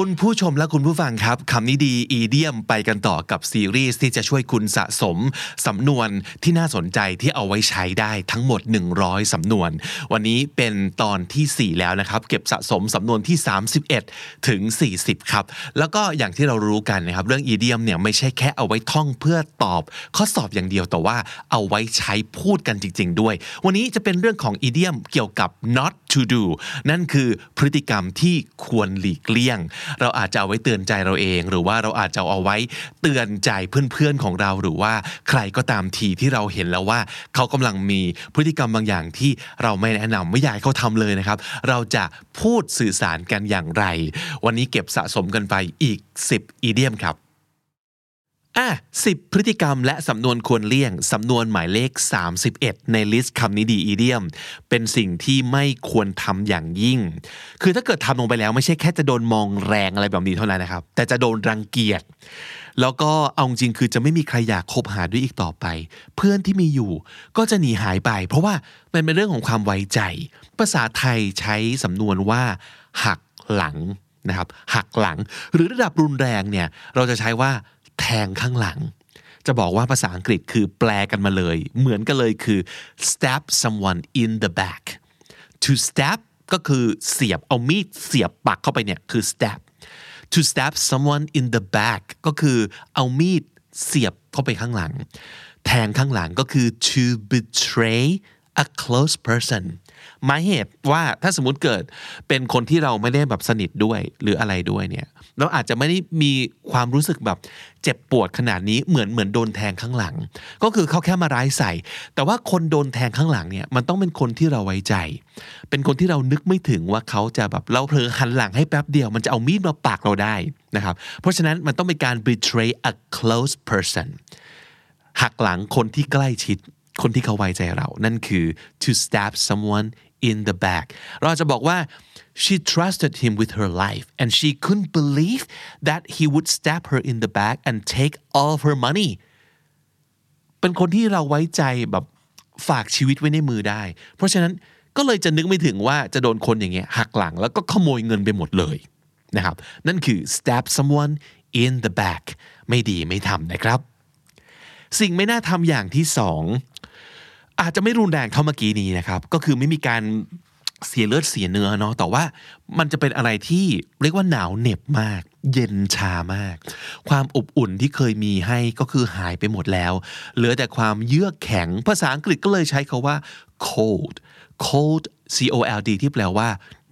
คุณผู้ชมและคุณผู้ฟังครับคำนี้ดีอีเดียมไปกันต่อกับซีรีส์ที่จะช่วยคุณสะสมสำนวนที่น่าสนใจที่เอาไว้ใช้ได้ทั้งหมด 100 สำนวน วันนี้เป็นตอนที่ 4 แล้วนะครับ เก็บสะสมสำนวนที่ 31 ถึง 40 ครับ แล้วก็อย่างที่เรารู้กันนะครับ เรื่องอีเดียมเนี่ยไม่ใช่แค่เอาไว้ท่องเพื่อตอบ ข้อสอบอย่างเดียวแต่ว่าเอาไว้ใช้พูดกันจริง ๆ ด้วย วันนี้จะเป็นเรื่องของอีเดียมเกี่ยวกับ not to do นั่นคือพฤติกรรมที่ควรหลีกเลี่ยงเราอาจจะเอาไว้เตือนใจเราเอง หรือว่าเราอาจจะเอาไว้เตือนใจเพื่อนๆของเราหรือว่าใครก็ตามทีที่เราเห็นแล้วว่า เขากำลังมีพฤติกรรมบางอย่างที่เราไม่แนะนำไม่อยากให้เขาทำเลยนะครับ เราจะพูดสื่อสารกันอย่างไร วันนี้เก็บสะสมกันไปอีก 10 อีเดียมครับ อะสิพฤติกรรมและสำนวนควรเลี่ยง สำนวนหมายเลข 31 ในลิสต์คำนี้ดีอีเดียม เป็นสิ่งที่ไม่ควรทำอย่างยิ่ง คือถ้าเกิดทำลงไปแล้วไม่ใช่แค่จะโดนมองแรงอะไรแบบนี้เท่านั้นนะครับ แต่จะโดนรังเกียจ แล้วก็เอาจริงคือจะไม่มีใครอยากคบหาด้วยอีกต่อไป เพื่อนที่มีอยู่ก็จะหนีหายไป เพราะว่ามันเป็นเรื่องของความไว้ใจ ภาษาไทยใช้สำนวนว่า หักหลังนะครับ หักหลัง หรือระดับรุนแรงเนี่ยเราจะใช้ว่า แทงข้างหลัง จะบอกว่าภาษาอังกฤษคือแปลกันมาเลย เหมือนกันเลยคือ stab someone in the back to stab ก็คือเสียบเอามีดเสียบปักเข้าไปเนี่ยคือ stab to stab someone in the back ก็คือเอามีดเสียบเข้าไปข้างหลัง แทงข้างหลังก็คือ to betray a close person หมายเหตุว่าถ้าสมมติเกิดเป็นคนที่เราไม่ได้แบบสนิทด้วยหรืออะไรด้วยเนี่ยเราอาจจะไม่ได้มีความรู้สึกแบบเจ็บปวดขนาดนี้เหมือนเหมือนโดนแทงข้างหลัง ก็คือเขาแค่มาร้ายใส่ แต่ว่าคนโดนแทงข้างหลังเนี่ยมันต้องเป็นคนที่เราไว้ใจ เป็นคนที่เรานึกไม่ถึงว่าเขาจะแบบเราเผลอหันหลังให้แป๊บเดียว มันจะเอามีดมาปากเราได้นะครับเพราะฉะนั้นมันต้องเป็นการ betray a close person หักหลังคนที่ใกล้ชิด คนที่เขาไว้ใจเรา นั่นคือ to stab someone in the back เราจะบอกว่า she trusted him with her life and she couldn't believe that he would stab her in the back and take all of her money เป็นคนที่เราไว้ใจแบบฝากชีวิตไว้ในมือได้ เพราะฉะนั้นก็เลยจะนึกไม่ถึงว่าจะโดนคนอย่างเงี้ยหักหลังแล้วก็ขโมยเงินไปหมดเลยนะครับ นั่นคือ stab someone in the back ไม่ดีไม่ทำนะครับ สิ่งไม่น่าทำอย่างที่สอง อาจจะไม่รุนแรงเท่าเมื่อกี้นี้นะครับ ก็คือไม่มีการเสียเลือดเสียเนื้อเนาะแต่ว่ามันจะเป็นอะไรที่เรียกว่าหนาวเหน็บมาก เย็นชามาก ความอบอุ่นที่เคยมีให้ก็คือหายไปหมดแล้ว เหลือแต่ความเยือกแข็งภาษาอังกฤษก็เลยใช้คาว่า cold cold c o l d ที่แปลว่า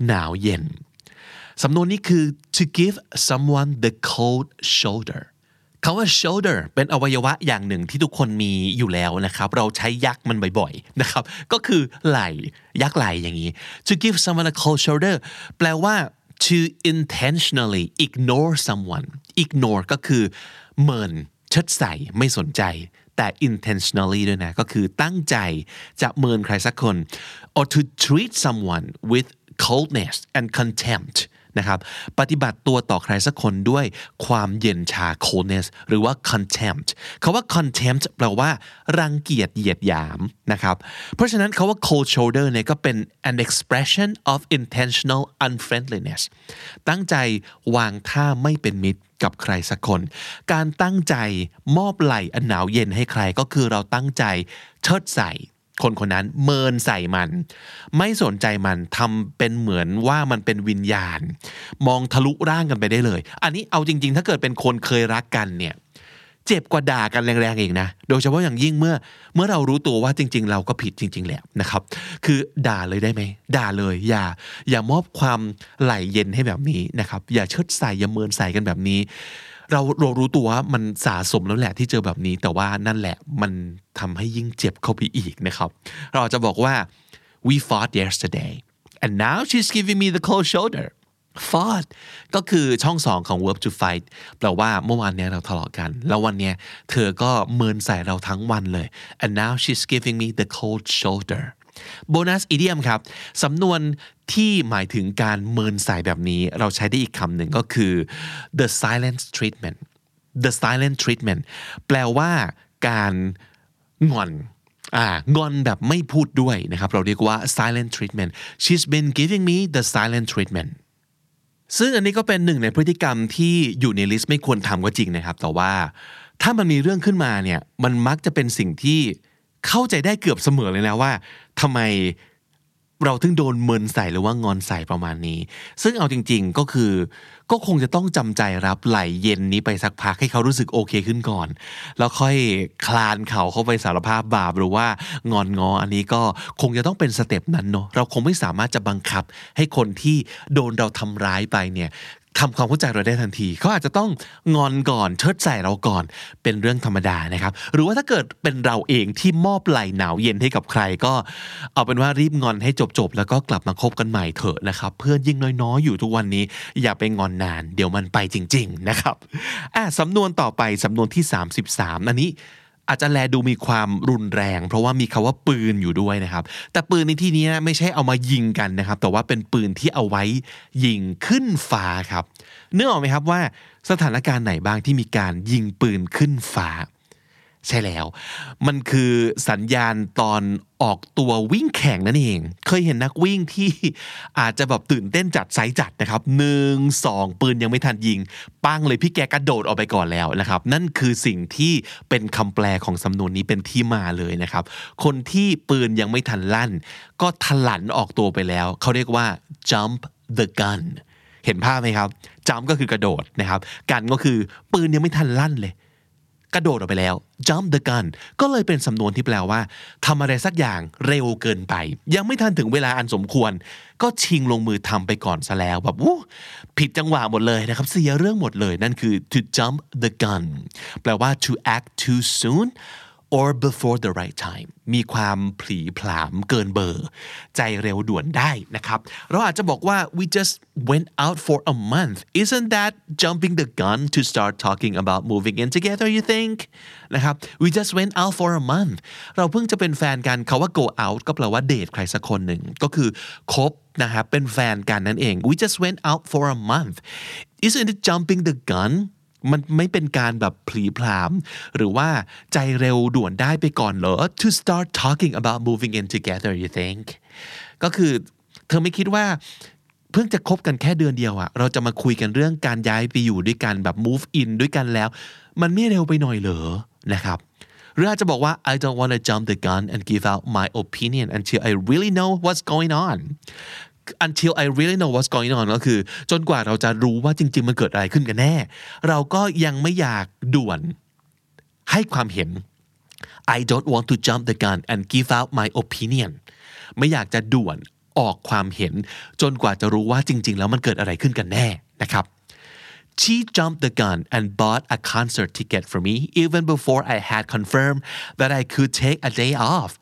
หนาวเย็น สำนวนนี้คือ to give someone the cold shoulder คาว่า shoulder เป็นอวัยวะอย่างหนึ่งที่ทุกคนมีอยู่แล้วนะครับ เราใช้ยักมันบ่อยๆนะครับ ก็คือไหล่ยักไหล่อย่างนี้ to give someone a cold shoulder แปลว่า to intentionally ignore someone ignore ก็คือเมินเชิดใส่ไม่สนใจ แต่ intentionally ด้วยนะ ก็คือตั้งใจจะเมินใครสักคน or to treat someone with coldness and contempt นะครับ ปฏิบัติตัวต่อใครสักคนด้วยความเย็นชา coldness หรือว่า contempt คาว่า contempt แปลว่า รังเกียจเหยียดหยามนะครับ เพราะฉะนั้นคาว่า cold shoulder เนี่ยก็เป็น an expression of intentional unfriendliness ตั้งใจวางท่าไม่เป็นมิตรกับใครสักคน การตั้งใจมอบไหล่อันหนาวเย็นให้ใครก็คือเราตั้งใจเชิดใส่ คนคนนั้นเมินใส่มัน ไม่สนใจมันทำเป็นเหมือนว่ามันเป็นวิญญาณ มองทะลุร่างกันไปได้เลย อันนี้เอาจริง ๆ ถ้าเกิดเป็นคนเคยรักกันเนี่ยเจ็บกว่าด่ากันแรงๆอีกนะ โดยเฉพาะอย่างยิ่งเมื่อเมื่อเรารู้ตัวว่าจริง ๆ เราก็ผิดจริง ๆ แหละนะครับ คือด่าเลยได้ไหม ด่าเลย อย่า อย่ามอบความไหลเย็นให้แบบนี้นะครับ อย่าเชิดใส่อย่าเมินใส่กันแบบนี้ เราเรารู้ตัวว่ามันสะสมแล้วแหละที่เจอแบบนี้ แต่ว่านั่นแหละมันทำให้ยิ่งเจ็บเข้าไปอีกนะครับ เราจะบอกว่า we fought yesterday and now she's giving me the cold shoulder fought ก็คือช่องสองของ verb to fight แปลว่าเมื่อวานเนี้ยเราทะเลาะกัน แล้ววันเนี้ยเธอก็เมินใส่เราทั้งวันเลย and now she's giving me the cold shoulder โบนัสอีเดียมครับ สำนวนที่หมายถึงการเมินใส่แบบนี้ เราใช้ได้อีกคำหนึ่งก็คือ the silent treatment the silent treatment แปลว่าการงอนอ่างอนแบบไม่พูดด้วยนะครับ เราเรียกว่า silent treatment she's been giving me the silent treatment ซึ่งอันนี้ก็เป็นหนึ่งในพฤติกรรมที่อยู่ในลิสต์ไม่ควรทำก็จริงนะครับ แต่ว่าถ้ามันมีเรื่องขึ้นมาเนี่ย มันมักจะเป็นสิ่งที่ เข้าใจได้เกือบเสมอเลยนะว่าทำไมเราถึงโดนเมินใส่หรือว่างอนใส่ประมาณนี้ ซึ่งเอาจริง ๆก็คือ ก็คงจะต้องจำใจรับไหลเย็นนี้ไปสักพักให้เขารู้สึกโอเคขึ้นก่อน แล้วค่อยคลานเขาเข้าไปสารภาพบาปหรือว่างอนงออันนี้ก็คงจะต้องเป็นสเต็ปนั้นเนาะเราคงไม่สามารถจะบังคับ ให้คนที่โดนเราทำร้ายไปเนี่ย ทำความเข้าใจเราได้ทันที เขาอาจจะต้องงอนก่อนเชิดใส่เราก่อน เป็นเรื่องธรรมดานะครับ หรือว่าถ้าเกิดเป็นเราเองที่มอบไหลหนาวเย็นให้กับใครก็ เอาเป็นว่ารีบงอนให้จบๆ แล้วก็กลับมาคบกันใหม่เถอะนะครับ เพื่อนยิ่งน้อยๆ อยู่ทุกวันนี้ อย่าไปงอนนาน เดี๋ยวมันไปจริง ๆ นะครับอะสำนวนต่อไปสำนวนที่ 33 อันนี้ อาจจะแลดูมีความรุนแรง เพราะว่ามีคาว่าปืนอยู่ด้วยนะครับ แต่ปืนในที่นี้ไม่ใช่เอามายิงกันนะครับ แต่ว่าเป็นปืนที่เอาไว้ยิงขึ้นฟ้าครับเนื่องออกไหมครับว่าสถานการณ์ไหนบ้างที่มีการยิงปืนขึ้นฟ้า ใช่แล้ว มันคือสัญญาณตอนออกตัววิ่งแข่งนั่นเอง เคยเห็นนักวิ่งที่อาจจะแบบตื่นเต้นจัดไซจัดนะครับหนึ่งสองปืนยังไม่ทันยิง ปังเลยพี่แกกระโดดออกไปก่อนแล้วนะครับ นั่นคือสิ่งที่เป็นคำแปลของสำนวนนี้เป็นที่มาเลยนะครับ คนที่ปืนยังไม่ทันลั่น ก็ทะลันออกตัวไปแล้ว เขาเรียกว่า jump the gun เห็นภาพไหมครับจัมก็คือกระโดดนะครับกันก็คือปืนยังไม่ทันลั่นเลย กระโดดออกไปแล้ว jump the gun ก็เลยเป็นสำนวนที่แปลว่าทำอะไรสักอย่างเร็วเกินไป ยังไม่ทันถึงเวลาอันสมควร ก็ชิงลงมือทำไปก่อนซะแล้วแบบวู้ผิดจังหวะหมดเลยนะครับ เสียเรื่องหมดเลยนั่นคือ to jump the gun แปลว่า to act too soon or before the right time มีความผลีผลามเกินเบอร์ ใจเร็วด่วนได้นะครับ เราอาจจะบอกว่า we just went out for a month isn't that jumping the gun to start talking about moving in together you think นะครับ we just went out for a month เราเพิ่งจะเป็นแฟนกันเขาว่า go out ก็แปลว่าเดทใครสักคนหนึ่ง ก็คือคบนะครับเป็นแฟนกันนั่นเอง we just went out for a month isn't it jumping the gun มันไม่เป็นการแบบผลีพราม หรือว่าใจเร็วด่วนได้ไปก่อนเหรอ to start talking about moving in together you think ก็คือเธอไม่คิดว่าเพิ่งจะคบกันแค่เดือนเดียวอะเราจะมาคุยกันเรื่องการย้ายไปอยู่ด้วยกันแบบ move in ด้วยกันแล้ว มันไม่เร็วไปหน่อยเหรอนะครับหรืออาจจะบอกว่า I don't want to jump the gun and give out my opinion until I really know what's going on until I really know what's going on ก็คือ จนกว่าเราจะรู้ว่าจริง ๆ มันเกิดอะไรขึ้นกันแน่ เราก็ยังไม่อยากด่วนให้ความเห็น I don't want to jump the gun and give out my opinion ไม่อยากจะด่วนออกความเห็น จนกว่าจะรู้ว่าจริง ๆ แล้วมันเกิดอะไรขึ้นกันแน่นะครับ She jumped the gun and bought a concert ticket for me even before I had confirmed that I could take a day off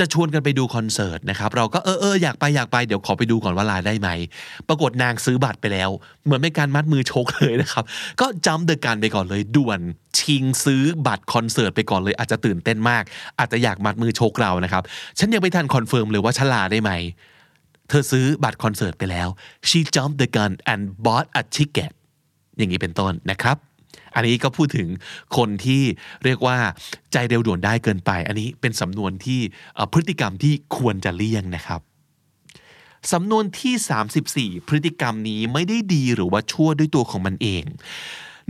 จะชวนกันไปดูคอนเสิร์ตนะครับเราก็เออเอออยากไปอยากไปเดี๋ยวขอไปดูก่อนว่าลาได้ไหม ปรากฏนางซื้อบัตรไปแล้ว เหมือนเป็นการมัดมือชกเลยนะครับ ก็ jump the gun ไปก่อนเลยด่วนชิงซื้อบัตรคอนเสิร์ตไปก่อนเลยอาจจะตื่นเต้นมาก อาจจะอยากมัดมือชกเรานะครับฉันยังไม่ทัน confirm เลยว่าฉันลาได้ไหมเธอซื้อบัตรคอนเสิร์ตไปแล้ว she jumped the gun and bought a ticket อย่างนี้เป็นต้นนะครับ อันนี้ก็พูดถึงคนที่เรียกว่าใจเร็วด่วนได้เกินไป อันนี้เป็นสำนวนที่พฤติกรรมที่ควรจะเลี่ยงนะครับสำนวนที่ 34 พฤติกรรมนี้ไม่ได้ดีหรือว่าชั่วด้วยตัวของมันเอง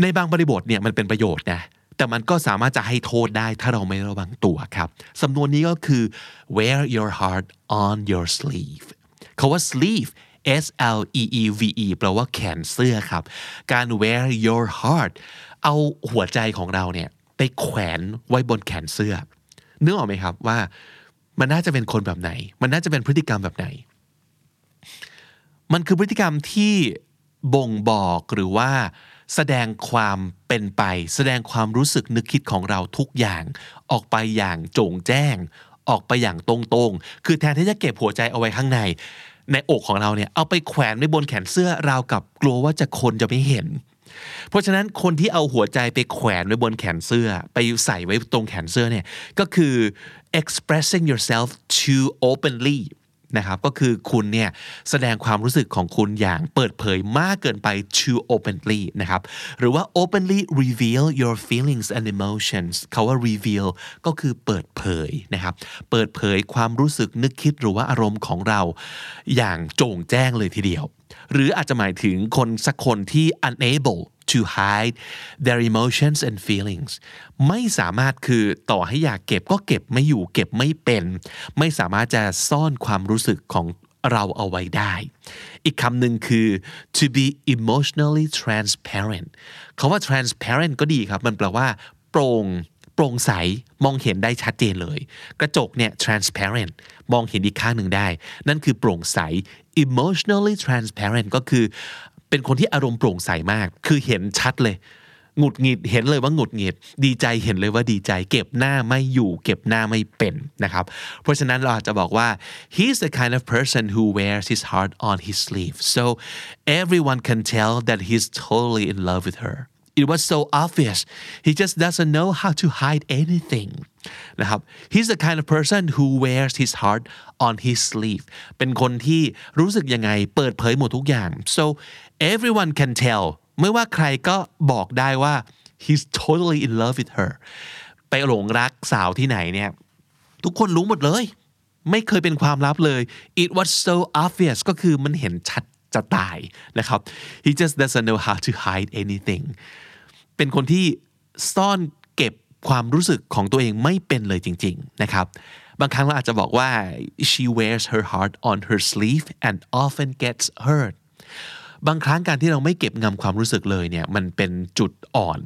ในบางบริบทเนี่ยมันเป็นประโยชน์นะแต่มันก็สามารถจะให้โทษได้ถ้าเราไม่ระวังตัวครับสำนวนนี้ก็คือ wear your heart on your sleeve คาว่า sleeve S L E E V E แปลว่าแขนเสื้อครับ การ wear your heart เอาหัวใจของเราเนี่ยไปแขวนไว้บนแขนเสื้อนึกออกไหมครับว่ามันน่าจะเป็นคนแบบไหน มันน่าจะเป็นพฤติกรรมแบบไหน มันคือพฤติกรรมที่บ่งบอกหรือว่าแสดงความเป็นไป แสดงความรู้สึกนึกคิดของเราทุกอย่าง ออกไปอย่างโจ่งแจ้ง ออกไปอย่างตรงๆ คือแทนที่จะเก็บหัวใจเอาไว้ข้างใน ในอกของเราเนี่ยเอาไปแขวนไว้บนแขนเสื้อราวกับกลัวว่าจะคนจะไม่เห็น เพราะฉะนั้นคนที่เอาหัวใจไปแขวนไว้บนแขนเสื้อ ไปใส่ไว้ตรงแขนเสื้อเนี่ยก็คือ expressing yourself too openly นะครับก็คือคุณเนี่ยแสดงความรู้สึกของคุณอย่างเปิดเผยมากเกินไป too openly นะครับหรือว่า openly reveal your feelings and emotions เขาว่า reveal ก็คือเปิดเผยนะครับเปิดเผยความรู้สึกนึกคิดหรือว่าอารมณ์ของเราอย่างโจ่งแจ้งเลยทีเดียว หรืออาจจะหมายถึงคนสักคนที่ unable to hide their emotions and feelings ไม่สามารถคือต่อให้อยากเก็บก็เก็บไม่อยู่เก็บไม่เป็น ไม่สามารถจะซ่อนความรู้สึกของเราเอาไว้ได้ อีกคำหนึ่งคือ to be emotionally transparent คาว่า transparent ก็ดีครับ มันแปลว่า โปร่งโปร่งใสมองเห็นได้ชัดเจนเลย กระจกเนี่ย transparent มองเห็นอีกข้างหนึ่งได้ นั่นคือโปร่งใส emotionally transparent ก็คือ เป็นคนที่อารมณ์โปร่งใสมาก คือเห็นชัดเลยหงุดหงิดเห็นเลยว่าหงุดหงิด ดีใจเห็นเลยว่าดีใจ เก็บหน้าไม่อยู่ เก็บหน้าไม่เป็นนะครับ เพราะฉะนั้นเราอาจจะบอกว่า he's the kind of person who wears his heart on his sleeve so everyone can tell that he's totally in love with her it was so obvious he just doesn't know how to hide anything นะครับ he's the kind of person who wears his heart on his sleeve เป็นคนที่รู้สึกยังไงเปิดเผยหมดทุกอย่าง so everyone can tell ไม่ว่าใครก็บอกได้ว่า he's totally in love with her ไปหลงรักสาวที่ไหนเนี่ย ทุกคนรู้หมดเลย ไม่เคยเป็นความลับเลย it was so obvious ก็คือมันเห็นชัดจะตายนะครับ he just doesn't know how to hide anything เป็นคนที่ซ่อนเก็บความรู้สึกของตัวเองไม่เป็นเลยจริง ๆ นะครับ บางครั้งเราอาจจะบอกว่า she wears her heart on her sleeve and often gets hurt บางครั้งการที่เราไม่เก็บงำความรู้สึกเลยเนี่ยมันเป็นจุดอ่อน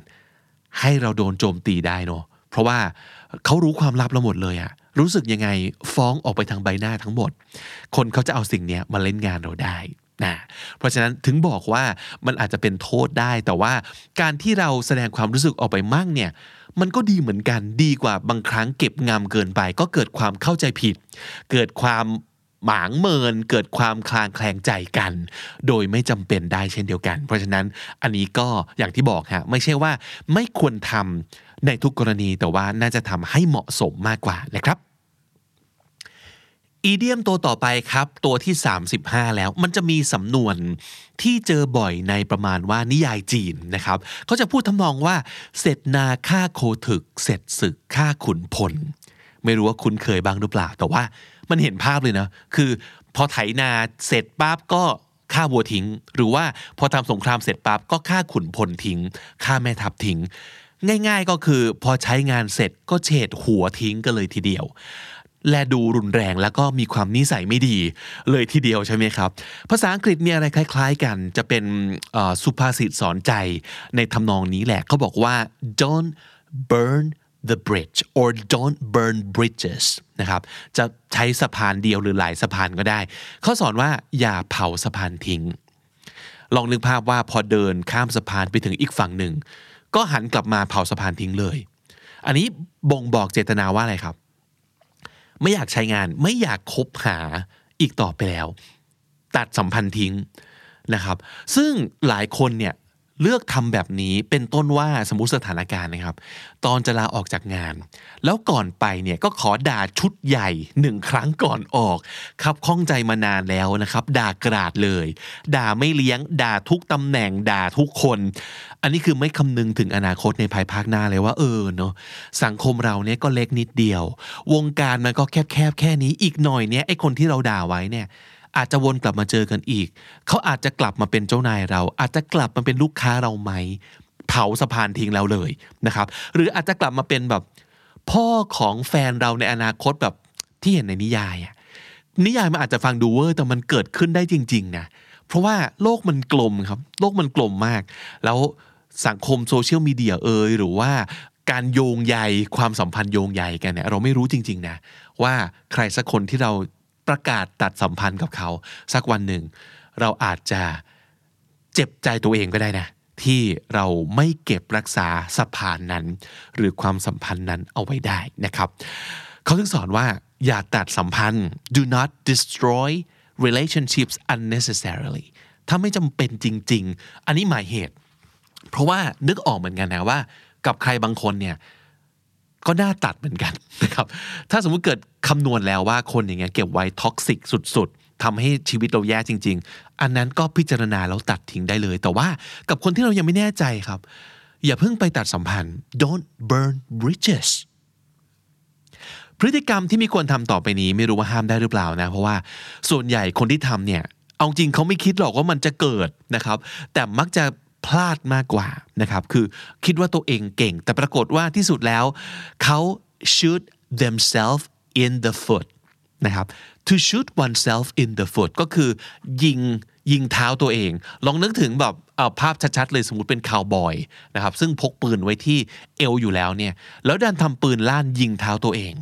ให้เราโดนโจมตีได้เนาะเพราะว่าเขารู้ความลับเราหมดเลยอะรู้สึกยังไงฟ้องออกไปทางใบหน้าทั้งหมด คนเขาจะเอาสิ่งนี้มาเล่นงานเราได้นะเพราะฉะนั้นถึงบอกว่ามันอาจจะเป็นโทษได้ แต่ว่าการที่เราแสดงความรู้สึกออกไปมั่งเนี่ยมันก็ดีเหมือนกันดีกว่าบางครั้งเก็บงำเกินไป ก็เกิดความเข้าใจผิด เกิดความ หมางเมินเกิดความคลางแคลงใจกัน โดยไม่จำเป็นได้เช่นเดียวกัน เพราะฉะนั้นอันนี้ก็อย่างที่บอกฮะไม่ใช่ว่าไม่ควรทำในทุกกรณีแต่ว่าน่าจะทำให้เหมาะสมมากกว่านะครับอีเดียมตัวต่อไปครับ ตัวที่ 35 แล้วมันจะมีสำนวนที่เจอบ่อยในประมาณว่านิยายจีนนะครับเขาจะพูดทำนองว่า เสร็จนาฆ่าโคถึก เสร็จศึกฆ่าขุนพล ไม่รู้ว่าคุณเคยบ้างหรือเปล่า แต่ว่า มันเห็นภาพเลยนะ คือพอไถนาเสร็จปั๊บก็ฆ่าวัวทิ้ง หรือว่าพอทำสงครามเสร็จปั๊บก็ฆ่าขุนพลทิ้งฆ่าแม่ทัพทิ้ง ง่าย ๆก็คือพอใช้งานเสร็จก็เฉดหัวทิ้งกันเลยทีเดียว และดูรุนแรงแล้วก็มีความนิสัยไม่ดีเลยทีเดียวใช่ไหมครับ ภาษาอังกฤษมีอะไรคล้าย ๆ กันจะเป็นสุภาษิตสอนใจในทำนองนี้แหละเขาบอกว่า don't burn the bridge or don't burn bridges นะครับจะใช้สะพานเดียวหรือหลายสะพานก็ได้ เขาสอนว่าอย่าเผาสะพานทิ้ง ลองนึกภาพว่าพอเดินข้ามสะพานไปถึงอีกฝั่งหนึ่ง ก็หันกลับมาเผาสะพานทิ้งเลย อันนี้บ่งบอกเจตนาว่าอะไรครับ ไม่อยากใช้งานไม่อยากคบหาอีกต่อไปแล้ว ตัดสัมพันธ์ทิ้งนะครับ ซึ่งหลายคนเนี่ย เลือกทำแบบนี้เป็นต้นว่าสมมติสถานการณ์นะครับ ตอนจะลาออกจากงาน แล้วก่อนไปเนี่ยก็ขอด่าชุดใหญ่หนึ่งครั้งก่อนออก ครับข้องใจมานานแล้วนะครับ ด่ากราดเลย ด่าไม่เลี้ยง ด่าทุกตำแหน่ง ด่าทุกคน อันนี้คือไม่คำนึงถึงอนาคตในภายภาคหน้าเลยว่าเออเนาะสังคมเราเนี่ยก็เล็กนิดเดียว วงการมันก็แคบๆแค่นี้อีกหน่อยเนี่ยไอ้คนที่เราด่าไว้เนี่ย อาจจะวนกลับมาเจอกันอีก เขาอาจจะกลับมาเป็นเจ้านายเรา อาจจะกลับมาเป็นลูกค้าเราไหมเผาสะพานทิ้งเราเลยนะครับ หรืออาจจะกลับมาเป็นแบบพ่อของแฟนเราในอนาคตแบบที่เห็นในนิยายอะนิยายมันอาจจะฟังดูเวอร์แต่มันเกิดขึ้นได้จริงๆนะเพราะว่าโลกมันกลมครับ โลกมันกลมมาก แล้วสังคมโซเชียลมีเดียเอยหรือว่าการโยงใยความสัมพันธ์โยงใยกันเนี่ยเราไม่รู้จริง ๆ นะ ว่าใครสักคนที่เรา ประกาศตัดสัมพันธ์กับเขา สักวันหนึ่ง เราอาจจะเจ็บใจตัวเองก็ได้นะ ที่เราไม่เก็บรักษาสะพานนั้น หรือความสัมพันธ์นั้นเอาไว้ได้นะครับ เขาถึงสอนว่าอย่าตัดสัมพันธ์ do not destroy relationships unnecessarily ถ้าไม่จำเป็นจริง ๆ อันนี้หมายเหตุ เพราะว่านึกออกเหมือนกันนะว่า กับใครบางคนเนี่ยก็น่าตัดเหมือนกันนะครับ ถ้าสมมุติเกิด คำนวณแล้วว่าคนอย่างเงี้ยเก็บไว้ท็อกซิกสุดๆทำให้ชีวิตเราแย่จริง ๆ อันนั้นก็พิจารณาแล้วตัดทิ้งได้เลย แต่ว่ากับคนที่เรายังไม่แน่ใจครับ อย่าเพิ่งไปตัดสัมพันธ์ don't burn bridges พฤติกรรมที่มีควรทำต่อไปนี้ไม่รู้ว่าห้ามได้หรือเปล่านะ เพราะว่าส่วนใหญ่คนที่ทำเนี่ยเอาจริงเขาไม่คิดหรอกว่ามันจะเกิดนะครับ แต่มักจะพลาดมากกว่านะครับคือคิดว่าตัวเองเก่ง แต่ปรากฏว่าที่สุดแล้วเขา shoot themselves in the foot นะครับ to shoot oneself in the foot ก็คือยิงยิงเท้าตัวเอง ลองนึกถึงแบบเอาภาพชัดๆเลยสมมติเป็นคาวบอยนะครับซึ่งพกปืนไว้ที่เอวอยู่แล้วเนี่ยแล้วดันทำปืนล่านยิงเท้าตัวเอง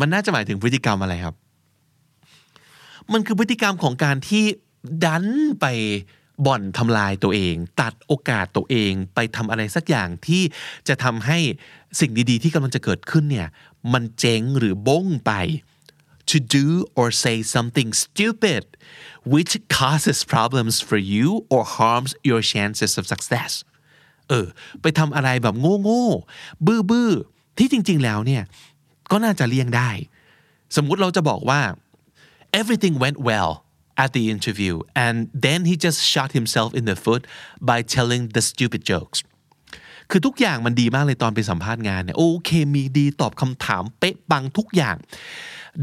มันน่าจะหมายถึงพฤติกรรมอะไรครับ มันคือพฤติกรรมของการที่ดันไปบ่อนทำลายตัวเอง ตัดโอกาสตัวเองไปทำอะไรสักอย่างที่จะทำให้สิ่งดีๆ ที่กำลังจะเกิดขึ้นเนี่ย มันเจ๊งหรือบ้งไป to do or say something stupid which causes problems for you or harms your chances of success เออ ไปทำอะไรแบบโง่โง่บื้อบื้อที่จริง ๆ แล้วเนี่ย ก็น่าจะเลี่ยงได้ สมมุติเราจะบอกว่า everything went well at the interview and then he just shot himself in the foot by telling the stupid jokes คือทุกอย่างมันดีมากเลยตอนไปสัมภาษณ์งานเนี่ยโอเคมีดีตอบคำถามเป๊ะปังทุกอย่าง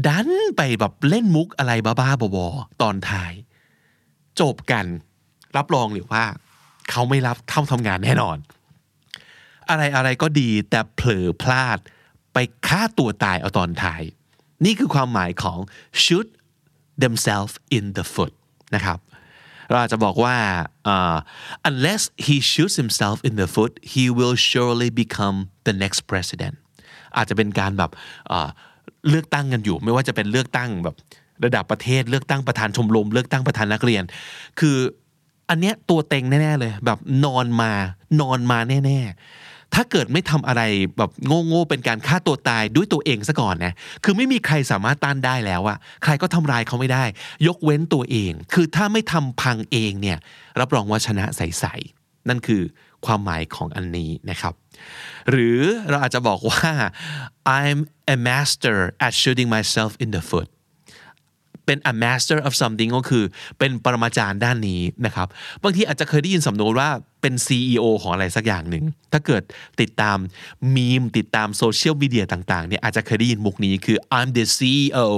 ดันไปแบบเล่นมุกอะไรบ้าๆบอๆตอนท้าย จบกัน รับรองหรือว่า เขาไม่รับเข้าทำงานแน่นอน อะไรอะไรก็ดีแต่เผลอพลาดไปฆ่าตัวตายเอาตอนท้าย นี่คือความหมายของ shoot themselves in the foot นะครับ เราอาจจะบอกว่า uh, unless he shoots himself in the foot he will surely become the next president อาจจะเป็นการแบบเลือกตั้งกันอยู่ ไม่ว่าจะเป็นเลือกตั้งแบบระดับประเทศเลือกตั้งประธานชมรมเลือกตั้งประธานนักเรียน คืออันเนี้ยตัวเต็งแน่ๆเลยแบบนอนมานอนมาแน่ๆ ถ้าเกิดไม่ทำอะไรแบบโง่ๆเป็นการฆ่าตัวตายด้วยตัวเองซะก่อนนะคือไม่มีใครสามารถต้านได้แล้วอะใครก็ทำลายเขาไม่ได้ ยกเว้นตัวเอง คือถ้าไม่ทำพังเองเนี่ยรับรองว่าชนะใสๆนั่นคือความหมายของอันนี้นะครับ หรือเราอาจจะบอกว่า I'm a master at shooting myself in the foot เป็น a master of something ก็คือเป็นปรมาจารย์ด้านนี้นะครับ บางทีอาจจะเคยได้ยินสำนวนว่าเป็น CEO ของอะไรสักอย่างหนึ่ง ถ้าเกิดติดตามมีมติดตามโซเชียลมีเดียต่างๆเนี่ยอาจจะเคยได้ยินมุกนี้คือ I'm the CEO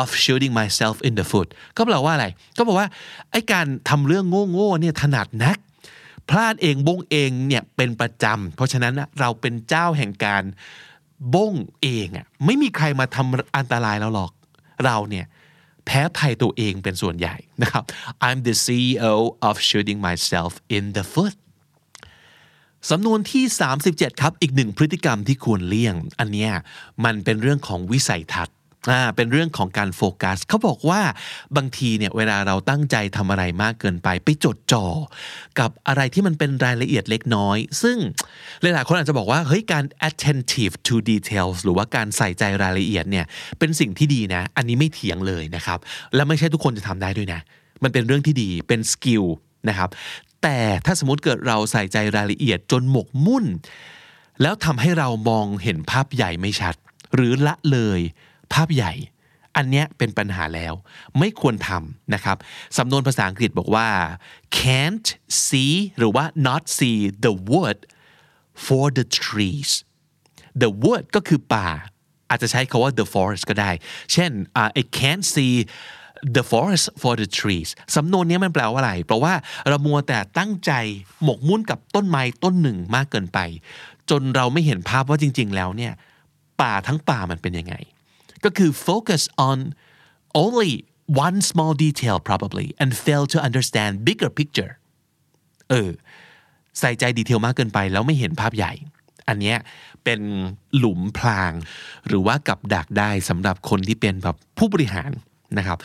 of shooting myself in the foot ก็แปลว่าอะไร ก็บอกว่าไอ้การทำเรื่องโง่ๆเนี่ยถนัดนักพลาดเองบงเองเนี่ยเป็นประจำเพราะฉะนั้นเราเป็นเจ้าแห่งการบงเองอะไม่มีใครมาทำอันตรายเราหรอก เราเนี่ย แพ้ภัยตัวเองเป็นส่วนใหญ่นะครับ I'm the CEO of shooting myself in the foot สำนวนที่ 37 ครับ อีกหนึ่งพฤติกรรมที่ควรเลี่ยง อันเนี้ยมันเป็นเรื่องของวิสัยทัศน์ อ่าเป็นเรื่องของการโฟกัสเขาบอกว่าบางทีเนี่ยเวลาเราตั้งใจทำอะไรมากเกินไป ไปจดจ่อกับอะไรที่มันเป็นรายละเอียดเล็กน้อย ซึ่งหลายๆคนอาจจะบอกว่าเฮ้ยการ attentive to details หรือว่าการใส่ใจรายละเอียดเนี่ยเป็นสิ่งที่ดีนะ อันนี้ไม่เถียงเลยนะครับ และไม่ใช่ทุกคนจะทำได้ด้วยนะ มันเป็นเรื่องที่ดีเป็น skill นะครับแต่ถ้าสมมติเกิดเราใส่ใจรายละเอียดจนหมกมุ่น แล้วทำให้เรามองเห็นภาพใหญ่ไม่ชัด หรือละเลย ภาพใหญ่ อันเนี้ยเป็นปัญหาแล้วไม่ควรทำนะครับสำนวนภาษาอังกฤษบอกว่า can't see หรือว่า not see the wood for the trees the wood ก็คือป่า อาจจะใช้คาว่า the forest ก็ได้ เช่น uh, I can't see the forest for the trees สำนวนนี้มันแปลว่าอะไร เพราะว่าเรามัวแต่ตั้งใจหมกมุ่นกับต้นไม้ต้นหนึ่งมากเกินไป จนเราไม่เห็นภาพว่าจริง ๆ แล้วเนี่ย ป่าทั้งป่ามันเป็นยังไง ก็คือ focus on only one small detail probably and fail to understand bigger picture เออใส่ใจดีเทลมากเกินไปแล้วไม่เห็นภาพใหญ่ อันเนี้ยเป็นหลุมพราง หรือว่ากับดักได้สำหรับคนที่เป็นแบบผู้บริหาร นะครับ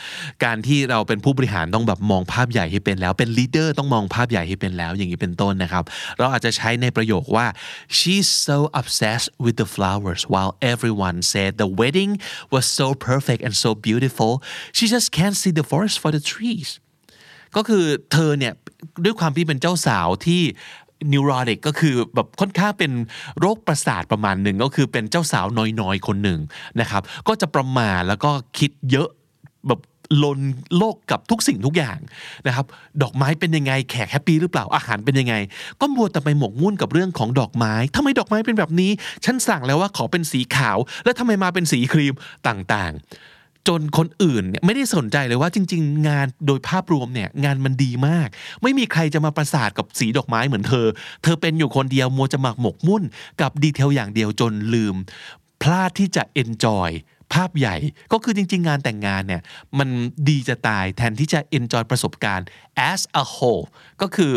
การที่เราเป็นผู้บริหารต้องแบบมองภาพใหญ่ให้เป็นแล้ว เป็นลีดเดอร์ต้องมองภาพใหญ่ให้เป็นแล้ว อย่างนี้เป็นต้นนะครับ เราอาจจะใช้ในประโยคว่า she's so obsessed with the flowers while everyone said the wedding was so perfect and so beautiful she just can't see the forest for the trees ก็คือเธอเนี่ยด้วยความที่เป็นเจ้าสาวที่นิวโรติกก็คือแบบค่อนข้างเป็นโรคประสาทประมาณหนึ่งก็คือเป็นเจ้าสาวน้อยๆ คนหนึ่งนะครับ ก็จะประมาทแล้วก็คิดเยอะ แบบลนโลกกับทุกสิ่งทุกอย่างนะครับ ดอกไม้เป็นยังไง แขกแฮปปี้หรือเปล่าอาหารเป็นยังไง ก็มัวแต่ไปหมกมุ่นกับเรื่องของดอกไม้ทำไมดอกไม้เป็นแบบนี้ ฉันสั่งแล้วว่าขอเป็นสีขาว แล้วทำไมมาเป็นสีครีมต่างๆ จนคนอื่นเนี่ยไม่ได้สนใจเลยว่าจริง ๆ งานโดยภาพรวมเนี่ยงานมันดีมาก ไม่มีใครจะมาประสาทกับสีดอกไม้เหมือนเธอ เธอเป็นอยู่คนเดียวมัวจะหมักหมกมุ่นกับดีเทลอย่างเดียวจนลืม พลาดที่จะ enjoy ภาพใหญ่ ก็คือจริง ๆ งานแต่งงานเนี่ย มันดีจะตายแทนที่จะ enjoy ประสบการณ์ as a whole ก็คือ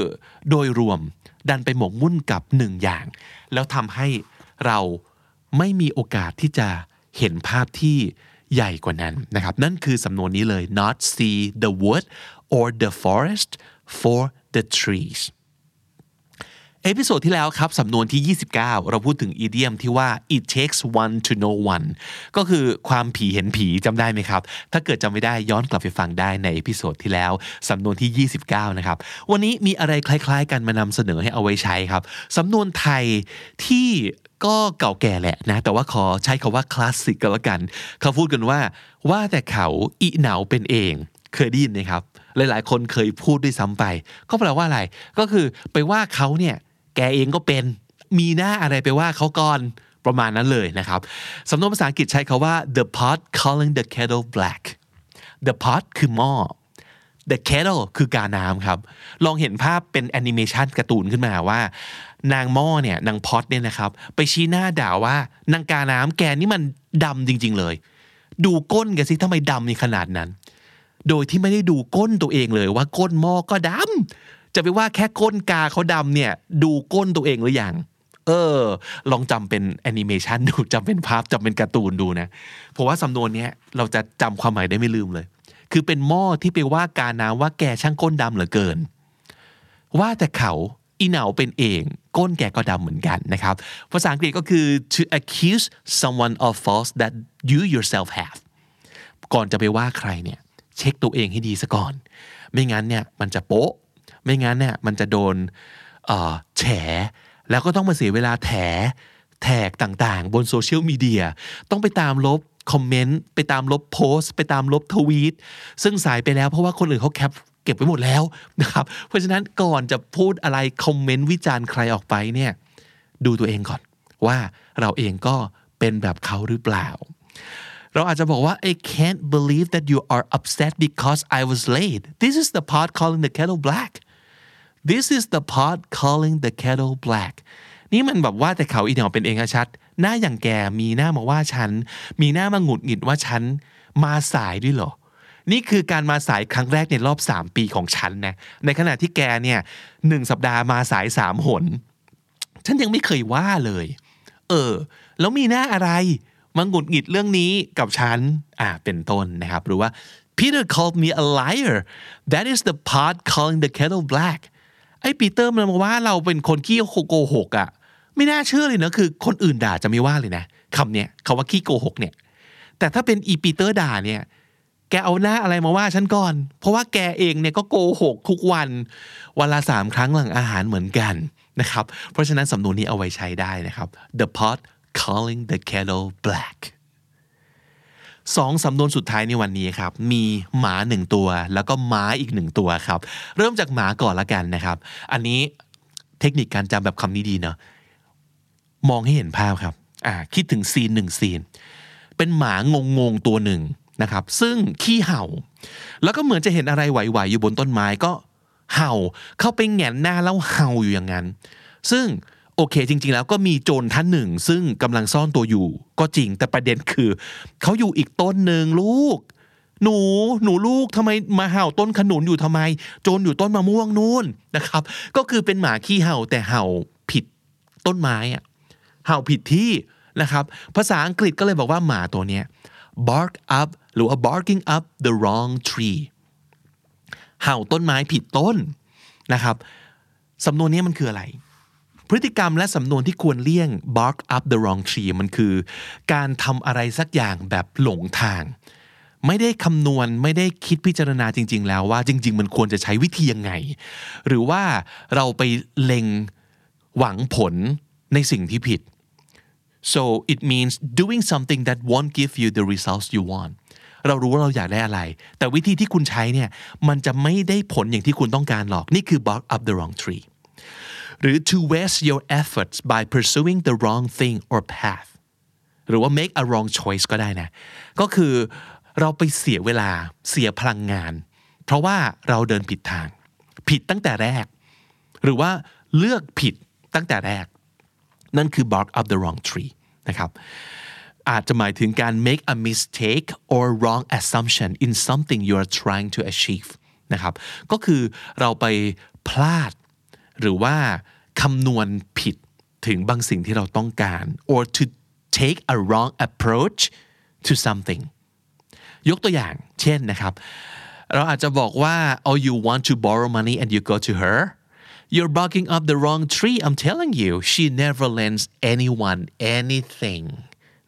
โดยรวมดันไปหมกมุ่นกับหนึ่งอย่าง แล้วทำให้เราไม่มีโอกาสที่จะเห็นภาพที่ใหญ่กว่านั้นนะครับ นั่นคือสำนวนนี้เลย not see the wood or the forest for the trees episode ที่แล้วครับสำนวนที่ 29 เราพูดถึง idiom ที่ว่า it takes one to know one ก็คือความผีเห็นผีจำได้ไหมครับ ถ้าเกิดจำไม่ได้ย้อนกลับไปฟังได้ใน episode ที่แล้วสำนวนที่ 29 นะครับ วันนี้มีอะไรคล้ายๆ กันมานำเสนอให้เอาไว้ใช้ครับสำนวนไทยที่ก็เก่าแก่แหละนะ แต่ว่าขอใช้คาว่าคลาสสิกกันละกัน เขาพูดกันว่าว่าแต่เขาอีเหนาเป็นเองเคยได้ยินไหมครับ หลายๆ คนเคยพูดด้วยซ้ำไป ก็แปลว่าอะไร ก็คือไปว่าเขาเนี่ย แกเองก็เป็นมีหน้าอะไรไปว่าเขาก่อนประมาณนั้นเลยนะครับสำนวนภาษาอังกฤษใช้คาว่า the pot calling the kettle black the pot คือหม้อ the kettle คือ กาน้ำครับ ลองเห็นภาพเป็นแอนิเมชันการ์ตูนขึ้นมาว่า นางหม้อเนี่ยนางพอตเนี่ยนะครับ ไปชี้หน้าด่าว่านางกาน้ำแกนี่มันดำจริง ๆ เลย ดูก้นแกสิทำไมดำในขนาดนั้น โดยที่ไม่ได้ดูก้นตัวเองเลยว่าก้นหม้อก็ดำ จะไปว่าแค่ก้นกาเขาดำเนี่ย ดูก้นตัวเองหรือยังเออ ลองจำเป็นแอนิเมชันดูจำเป็นภาพจำเป็นการ์ตูนดูนะเพราะว่าสำนวนเนี้ยเราจะจำความหมายได้ไม่ลืมเลย คือเป็นหม้อที่ไปว่ากาน้ำว่าแกช่างก้นดำเหลือเกิน ว่าแต่เขาอีเหนาเป็นเอง ก้นแกก็ดำเหมือนกันนะครับ ภาษาอังกฤษก็คือ to accuse someone of faults that you yourself have ก่อนจะไปว่าใครเนี่ย เช็คตัวเองให้ดีซะก่อน ไม่งั้นเนี่ยมันจะโป๊ะ ไม่งั้นเนี่ยมันจะโดนแฉ แล้วก็ต้องมาเสียเวลาแถแท็กต่างๆ บนโซเชียลมีเดียต้องไปตามลบคอมเมนต์ไปตามลบโพสต์ ไปตามลบทวีตซึ่งสายไปแล้วเพราะว่าคนอื่นเขาแคปเก็บไว้หมดแล้วนะครับ เพราะฉะนั้นก่อนจะพูดอะไรคอมเมนต์วิจารณ์ใครออกไปเนี่ยดูตัวเองก่อนว่าเราเองก็เป็นแบบเขาหรือเปล่า เราอาจจะบอกว่า I can't believe that you are upset because I was late this is the pot calling the kettle black this is the pot calling the kettle black นี่มันแบบว่าแต่เขาอีเหนาเป็นเองอะชัด หน้าอย่างแกมีหน้ามาว่าฉัน มีหน้ามาหงุดหงิดว่าฉัน มาสายด้วยเหรอ นี่คือการมาสายครั้งแรกในรอบ 3 ปีของฉันนะ ในขณะที่แกเนี่ยหนึ่งสัปดาห์มาสายสามหน ฉันยังไม่เคยว่าเลย เออ แล้วมีหน้าอะไร มาหงุดหงิดเรื่องนี้กับฉัน อ่า เป็นต้นนะครับ หรือว่า Peter called me a liar that is the pot calling the kettle black ไอ้ปีเตอร์มันมาว่าเราเป็นคนขี้โกหกอะ ไม่น่าเชื่อเลยนะคือ คนอื่นด่าจะไม่ว่าเลยนะคำเนี้ยคำว่าขี้โกหกเนี่ย แต่ถ้าเป็นอีปีเตอร์ด่าเนี่ยแกเอาหน้าอะไรมาว่าฉันก่อน เพราะว่าแกเองเนี่ยก็โกหกทุกวัน วันละสามครั้งหลังอาหารเหมือนกันนะครับ เพราะฉะนั้นสำนวนนี้เอาไว้ใช้ได้นะครับ the pot calling the kettle black สองสำนวนสุดท้ายในวันนี้ครับ มีหมาหนึ่งตัว แล้วก็ม้าอีกหนึ่งตัวครับ เริ่มจากหมาก่อนละกันนะครับ อันนี้เทคนิคการจำแบบคำนี้ดีเนาะมองให้เห็นภาพครับอ่าคิดถึงซีนหนึ่งซีน เป็นหมางงงตัวหนึ่งนะครับ ซึ่งขี้เห่า แล้วก็เหมือนจะเห็นอะไรไหวๆอยู่บนต้นไม้ก็เห่า เข้าไปแหงนหน้าแล้วเห่าอยู่อย่างนั้น ซึ่ง โอเค จริง ๆ แล้วก็มีโจรท่านหนึ่ง ซึ่งกำลังซ่อนตัวอยู่ ก็จริงแต่ประเด็นคือ เขาอยู่อีกต้นหนึ่งลูก หนูหนูลูกทำไมมาเห่าต้นขนุนอยู่ทำไม โจรอยู่ต้นมะม่วงนู่นนะครับ ก็คือเป็นหมาขี้เห่าแต่เห่าผิดต้นไม้อะเห่าผิดที่นะครับ ภาษาอังกฤษก็เลยบอกว่าหมาตัวเนี้ย bark up หรือว่า barking up the wrong tree เห่าต้นไม้ผิดต้นนะครับสำนวนนี้มันคืออะไร พฤติกรรมและสำนวนที่ควรเลี่ยง bark up the wrong tree มันคือ การทำอะไรสักอย่างแบบหลงทาง ไม่ได้คำนวณไม่ได้คิดพิจารณาจริง ๆ แล้วว่าจริง ๆ มันควรจะใช้วิธียังไง หรือว่าเราไปเล็งหวังผลในสิ่งที่ผิด so it means doing something that won't give you the results you want เรารู้ว่าเราอยากได้อะไร แต่วิธีที่คุณใช้เนี่ย มันจะไม่ได้ผลอย่างที่คุณต้องการหรอก นี่คือ bark up the wrong tree หรือ to waste your efforts by pursuing the wrong thing or path หรือว่า make a wrong choice ก็ได้นะ ก็คือเราไปเสียเวลาเสียพลังงาน เพราะว่าเราเดินผิดทาง ผิดตั้งแต่แรก หรือว่าเลือกผิดตั้งแต่แรก นั่นคือ bark up the wrong tree นะครับอาจจะหมายถึงการ make a mistake or wrong assumption in something you are trying to achieve นะครับ ก็คือเราไปพลาด หรือว่าคำนวณผิดถึงบางสิ่งที่เราต้องการ or to take a wrong approach to something ยกตัวอย่าง เช่นนะครับ เราอาจจะบอกว่า oh you want to borrow money and you go to her you're barking up the wrong tree I'm telling you she never lends anyone anything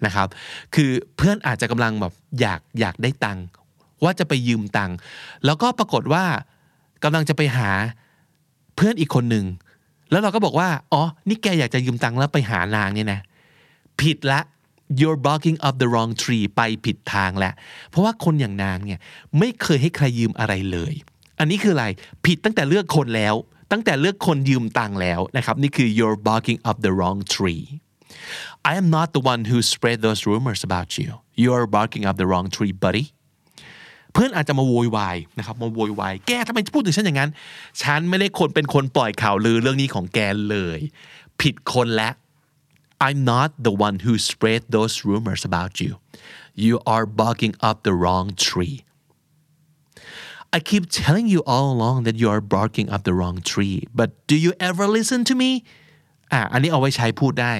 นะครับ คือเพื่อนอาจจะกำลังแบบอยากอยากได้ตังค์ว่าจะไปยืมตังค์แล้วก็ปรากฏว่ากำลังจะไปหา พื่อนอีกคนหนึ่งแล้วเราก็บอกว่าอ๋อนี่แกอยากจะยืมตังค์แล้วไปหานางเนี่ยนะ ผิดละ you're barking up the wrong tree ไปผิดทางแล้วเพราะว่าคนอย่างนางเนี่ยไม่เคยให้ใครยืมอะไรเลย อันนี้คืออะไรผิดตั้งแต่เลือกคนแล้ว ตั้งแต่เลือกคนยืมตังค์แล้วนะครับนี่คือ you're barking up the wrong tree I am not the one who spread those rumors about you you're barking up the wrong tree buddy เพื่อนอาจจะมาโวยวายนะครับมาโวยวายแกทำไมพูดถึงฉันอย่างนั้น ฉันไม่ได้คนเป็นคนปล่อยข่าวลือเรื่องนี้ของแกเลย ผิดคนและ I'm not the one who spread those rumors about you you are barking up the wrong tree I keep telling you all along that you are barking up the wrong tree but do you ever listen to me อะอันนี้เอาไว้ใช้พูดได้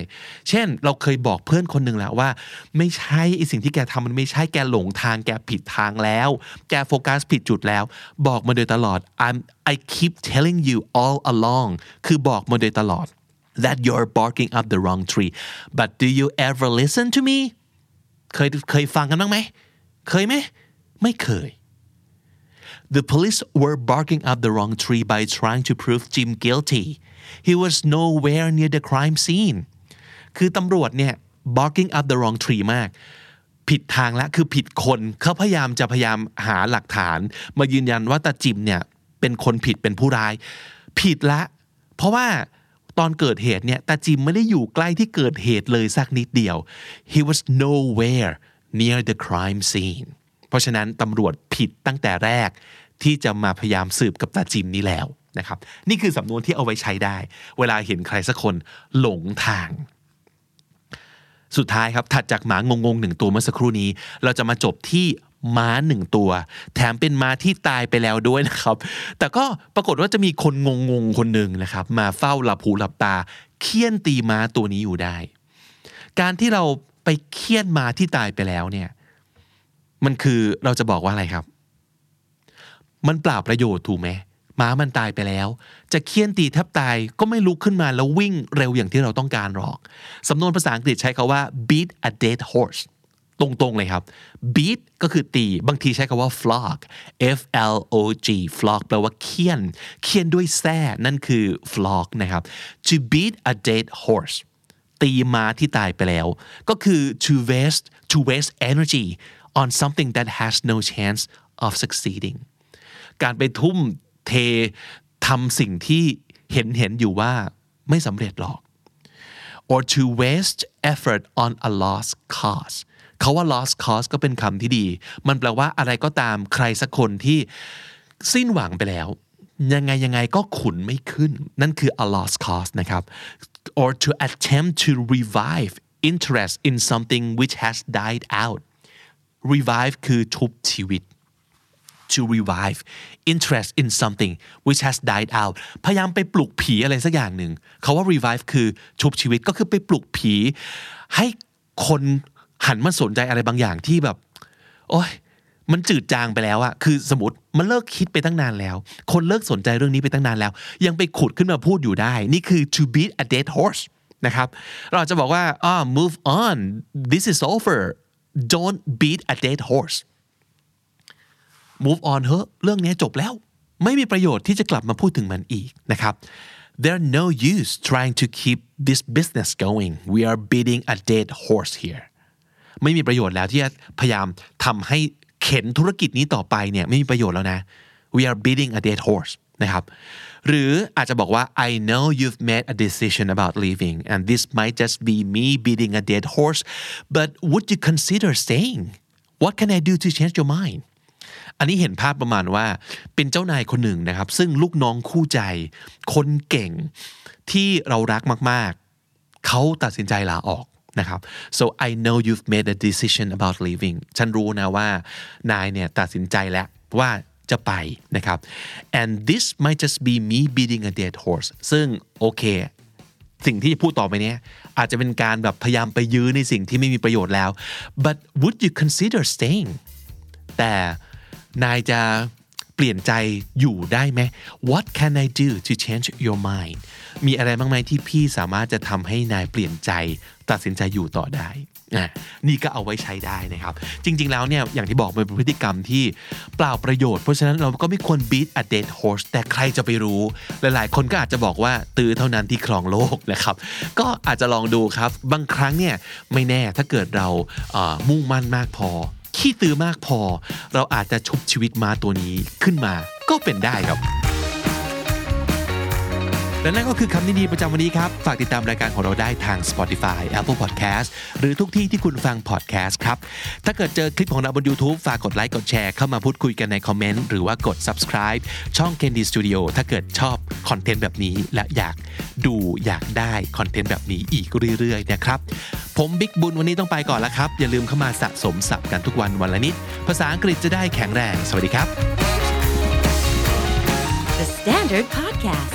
เช่น เราเคยบอกเพื่อนคนหนึ่งแล้วว่า ไม่ใช่ไอสิ่งที่แกทำมันไม่ใช่แกหลงทางแกผิดทางแล้ว แกโฟกัสผิดจุดแล้ว บอกมาโดยตลอด I'm I keep telling you all along คือบอกมาโดยตลอด that you're barking up the wrong tree but do you ever listen to me เคยเคยฟังกันบ้างไหม เคยไหม ไม่เคย The police were barking up the wrong tree by trying to prove Jim guilty. He was nowhere near the crime scene. คือตำรวจเนี่ย barking up the wrong tree มาก ผิดทางแล้วคือผิดคนเขาพยายามจะพยายามหาหลักฐาน มายืนยันว่าตาจิมเนี่ยเป็นคนผิดเป็นผู้ร้าย ผิดละ เพราะว่าตอนเกิดเหตุเนี่ยตาจิมไม่ได้อยู่ใกล้ที่เกิดเหตุเลยสักนิดเดียว he was nowhere near the crime scene เพราะฉะนั้นตำรวจผิดตั้งแต่แรกที่จะมาพยายามสืบกับตาจิมนี้แล้ว นะครับนี่คือสำนวนที่เอาไว้ใช้ได้ เวลาเห็นใครสักคนหลงทาง สุดท้ายครับถัดจากหมางงๆหนึ่งตัวเมื่อสักครู่นี้ เราจะมาจบที่ม้าหนึ่งตัว แถมเป็นม้าที่ตายไปแล้วด้วยนะครับ แต่ก็ปรากฏว่าจะมีคนงงๆคนหนึ่งนะครับ มาเฝ้าหลับหูหลับตาเคี่ยนตีม้าตัวนี้อยู่ได้ การที่เราไปเคี่ยนม้าที่ตายไปแล้วเนี่ย มันคือเราจะบอกว่าอะไรครับ มันเปล่าประโยชน์ถูกไหม ม้ามันตายไปแล้ว จะเคี่ยนตีแทบตายก็ไม่ลุกขึ้นมาแล้ววิ่งเร็วอย่างที่เราต้องการหรอก สำนวนภาษาอังกฤษใช้คาว่า beat a dead horse ตรงๆเลยครับ beat ก็คือตี บางทีใช้คาว่า flog f l o g flog แปลว่าเคี่ยน เคี่ยนด้วยแส้นั่นคือ flog นะครับ to beat a dead horse ตีม้าที่ตายไปแล้ว ก็คือ to waste to waste energy on something that has no chance of succeeding การไปทุ่ม เททำสิ่งที่เห็นเห็นอยู่ว่าไม่สำเร็จหรอก or to waste effort on a lost cause เขาว่า lost cause ก็เป็นคำที่ดี มันแปลว่าอะไรก็ตามใครสักคนที่สิ้นหวังไปแล้ว ยังไงยังไงก็ขุนไม่ขึ้น นั่นคือ a lost cause นะครับ or to attempt to revive interest in something which has died out revive คือชุบชีวิต to revive interest in something which has died out พยายามไปปลุกผีอะไรสักอย่างหนึ่งเขาว่า revive คือชุบชีวิตก็คือไปปลุกผี ให้คนหันมาสนใจอะไรบางอย่างที่แบบ โอ้ยมันจืดจางไปแล้วอะคือสมมติมันเลิกคิดไปตั้งนานแล้ว คนเลิกสนใจเรื่องนี้ไปตั้งนานแล้ว ยังไปขุดขึ้นมาพูดอยู่ได้ นี่คือ to beat a dead horse นะครับ เราจะบอกว่าอ่า move on this is over don't beat a dead horse move on เฮ้เรื่องนี้จบแล้ว ไม่มีประโยชน์ที่จะกลับมาพูดถึงมันอีกนะครับ There's no use trying to keep this business going we are beating a dead horse here ไม่มีประโยชน์แล้วที่จะพยายามทำให้เข็นธุรกิจนี้ต่อไปเนี่ยไม่มีประโยชน์แล้วนะ we are beating a dead horse นะครับหรืออาจจะบอกว่า I know you've made a decision about leaving and this might just be me beating a dead horse but would you consider staying what can I do to change your mind อันนี้เห็นภาพประมาณว่าเป็นเจ้านายคนหนึ่งนะครับ ซึ่งลูกน้องคู่ใจ คนเก่งที่เรารักมากๆ เขาตัดสินใจลาออกนะครับ so I know you've made a decision about leaving ฉันรู้นะว่านายเนี่ยตัดสินใจแล้วว่าจะไปนะครับ and this might just be me beating a dead horse ซึ่งโอเค สิ่งที่จะพูดต่อไปเนี้ยอาจจะเป็นการแบบพยายามไปยื้อในสิ่งที่ไม่มีประโยชน์แล้ว but would you consider staying แต่ นายจะเปลี่ยนใจอยู่ได้ไหม What can I do to change your mind มีอะไรบ้างไหมที่พี่สามารถจะทำให้นายเปลี่ยนใจตัดสินใจอยู่ต่อได้นี่ก็เอาไว้ใช้ได้นะครับ จริง ๆ แล้วเนี่ยอย่างที่บอกมันเป็นพฤติกรรมที่เปล่าประโยชน์ เพราะฉะนั้นเราก็ไม่ควร beat a dead horse แต่ใครจะไปรู้ หลายๆ คนก็อาจจะบอกว่าตือเท่านั้นที่ครองโลกนะครับ ก็อาจจะลองดูครับ บางครั้งเนี่ยไม่แน่ถ้าเกิดเรามุ่งมั่นมากพอ ขี้ตือมากพอ เราอาจจะชุบชีวิตม้าตัวนี้ขึ้นมาก็เป็นได้ครับ และนั่นก็คือคำนิดีประจำวันนี้ครับ ฝากติดตามรายการของเราได้ทาง Spotify Apple Podcast หรือทุกที่ที่คุณฟัง podcast ครับ ถ้าเกิดเจอคลิปของเราบน YouTube ฝากกดไลค์กดแชร์เข้ามาพูดคุยกันในคอมเมนต์หรือว่ากด subscribe ช่อง Candy Studio ถ้าเกิดชอบคอนเทนต์แบบนี้ และอยากดูอยากได้คอนเทนต์แบบนี้อีกเรื่อยๆนะครับผมบิ๊กบุญวันนี้ต้องไปก่อนแล้วครับ อย่าลืมเข้ามาสะสมศัพท์กันทุกวันวันละนิด ภาษาอังกฤษจะได้แข็งแรง สวัสดีครับ The Standard Podcast,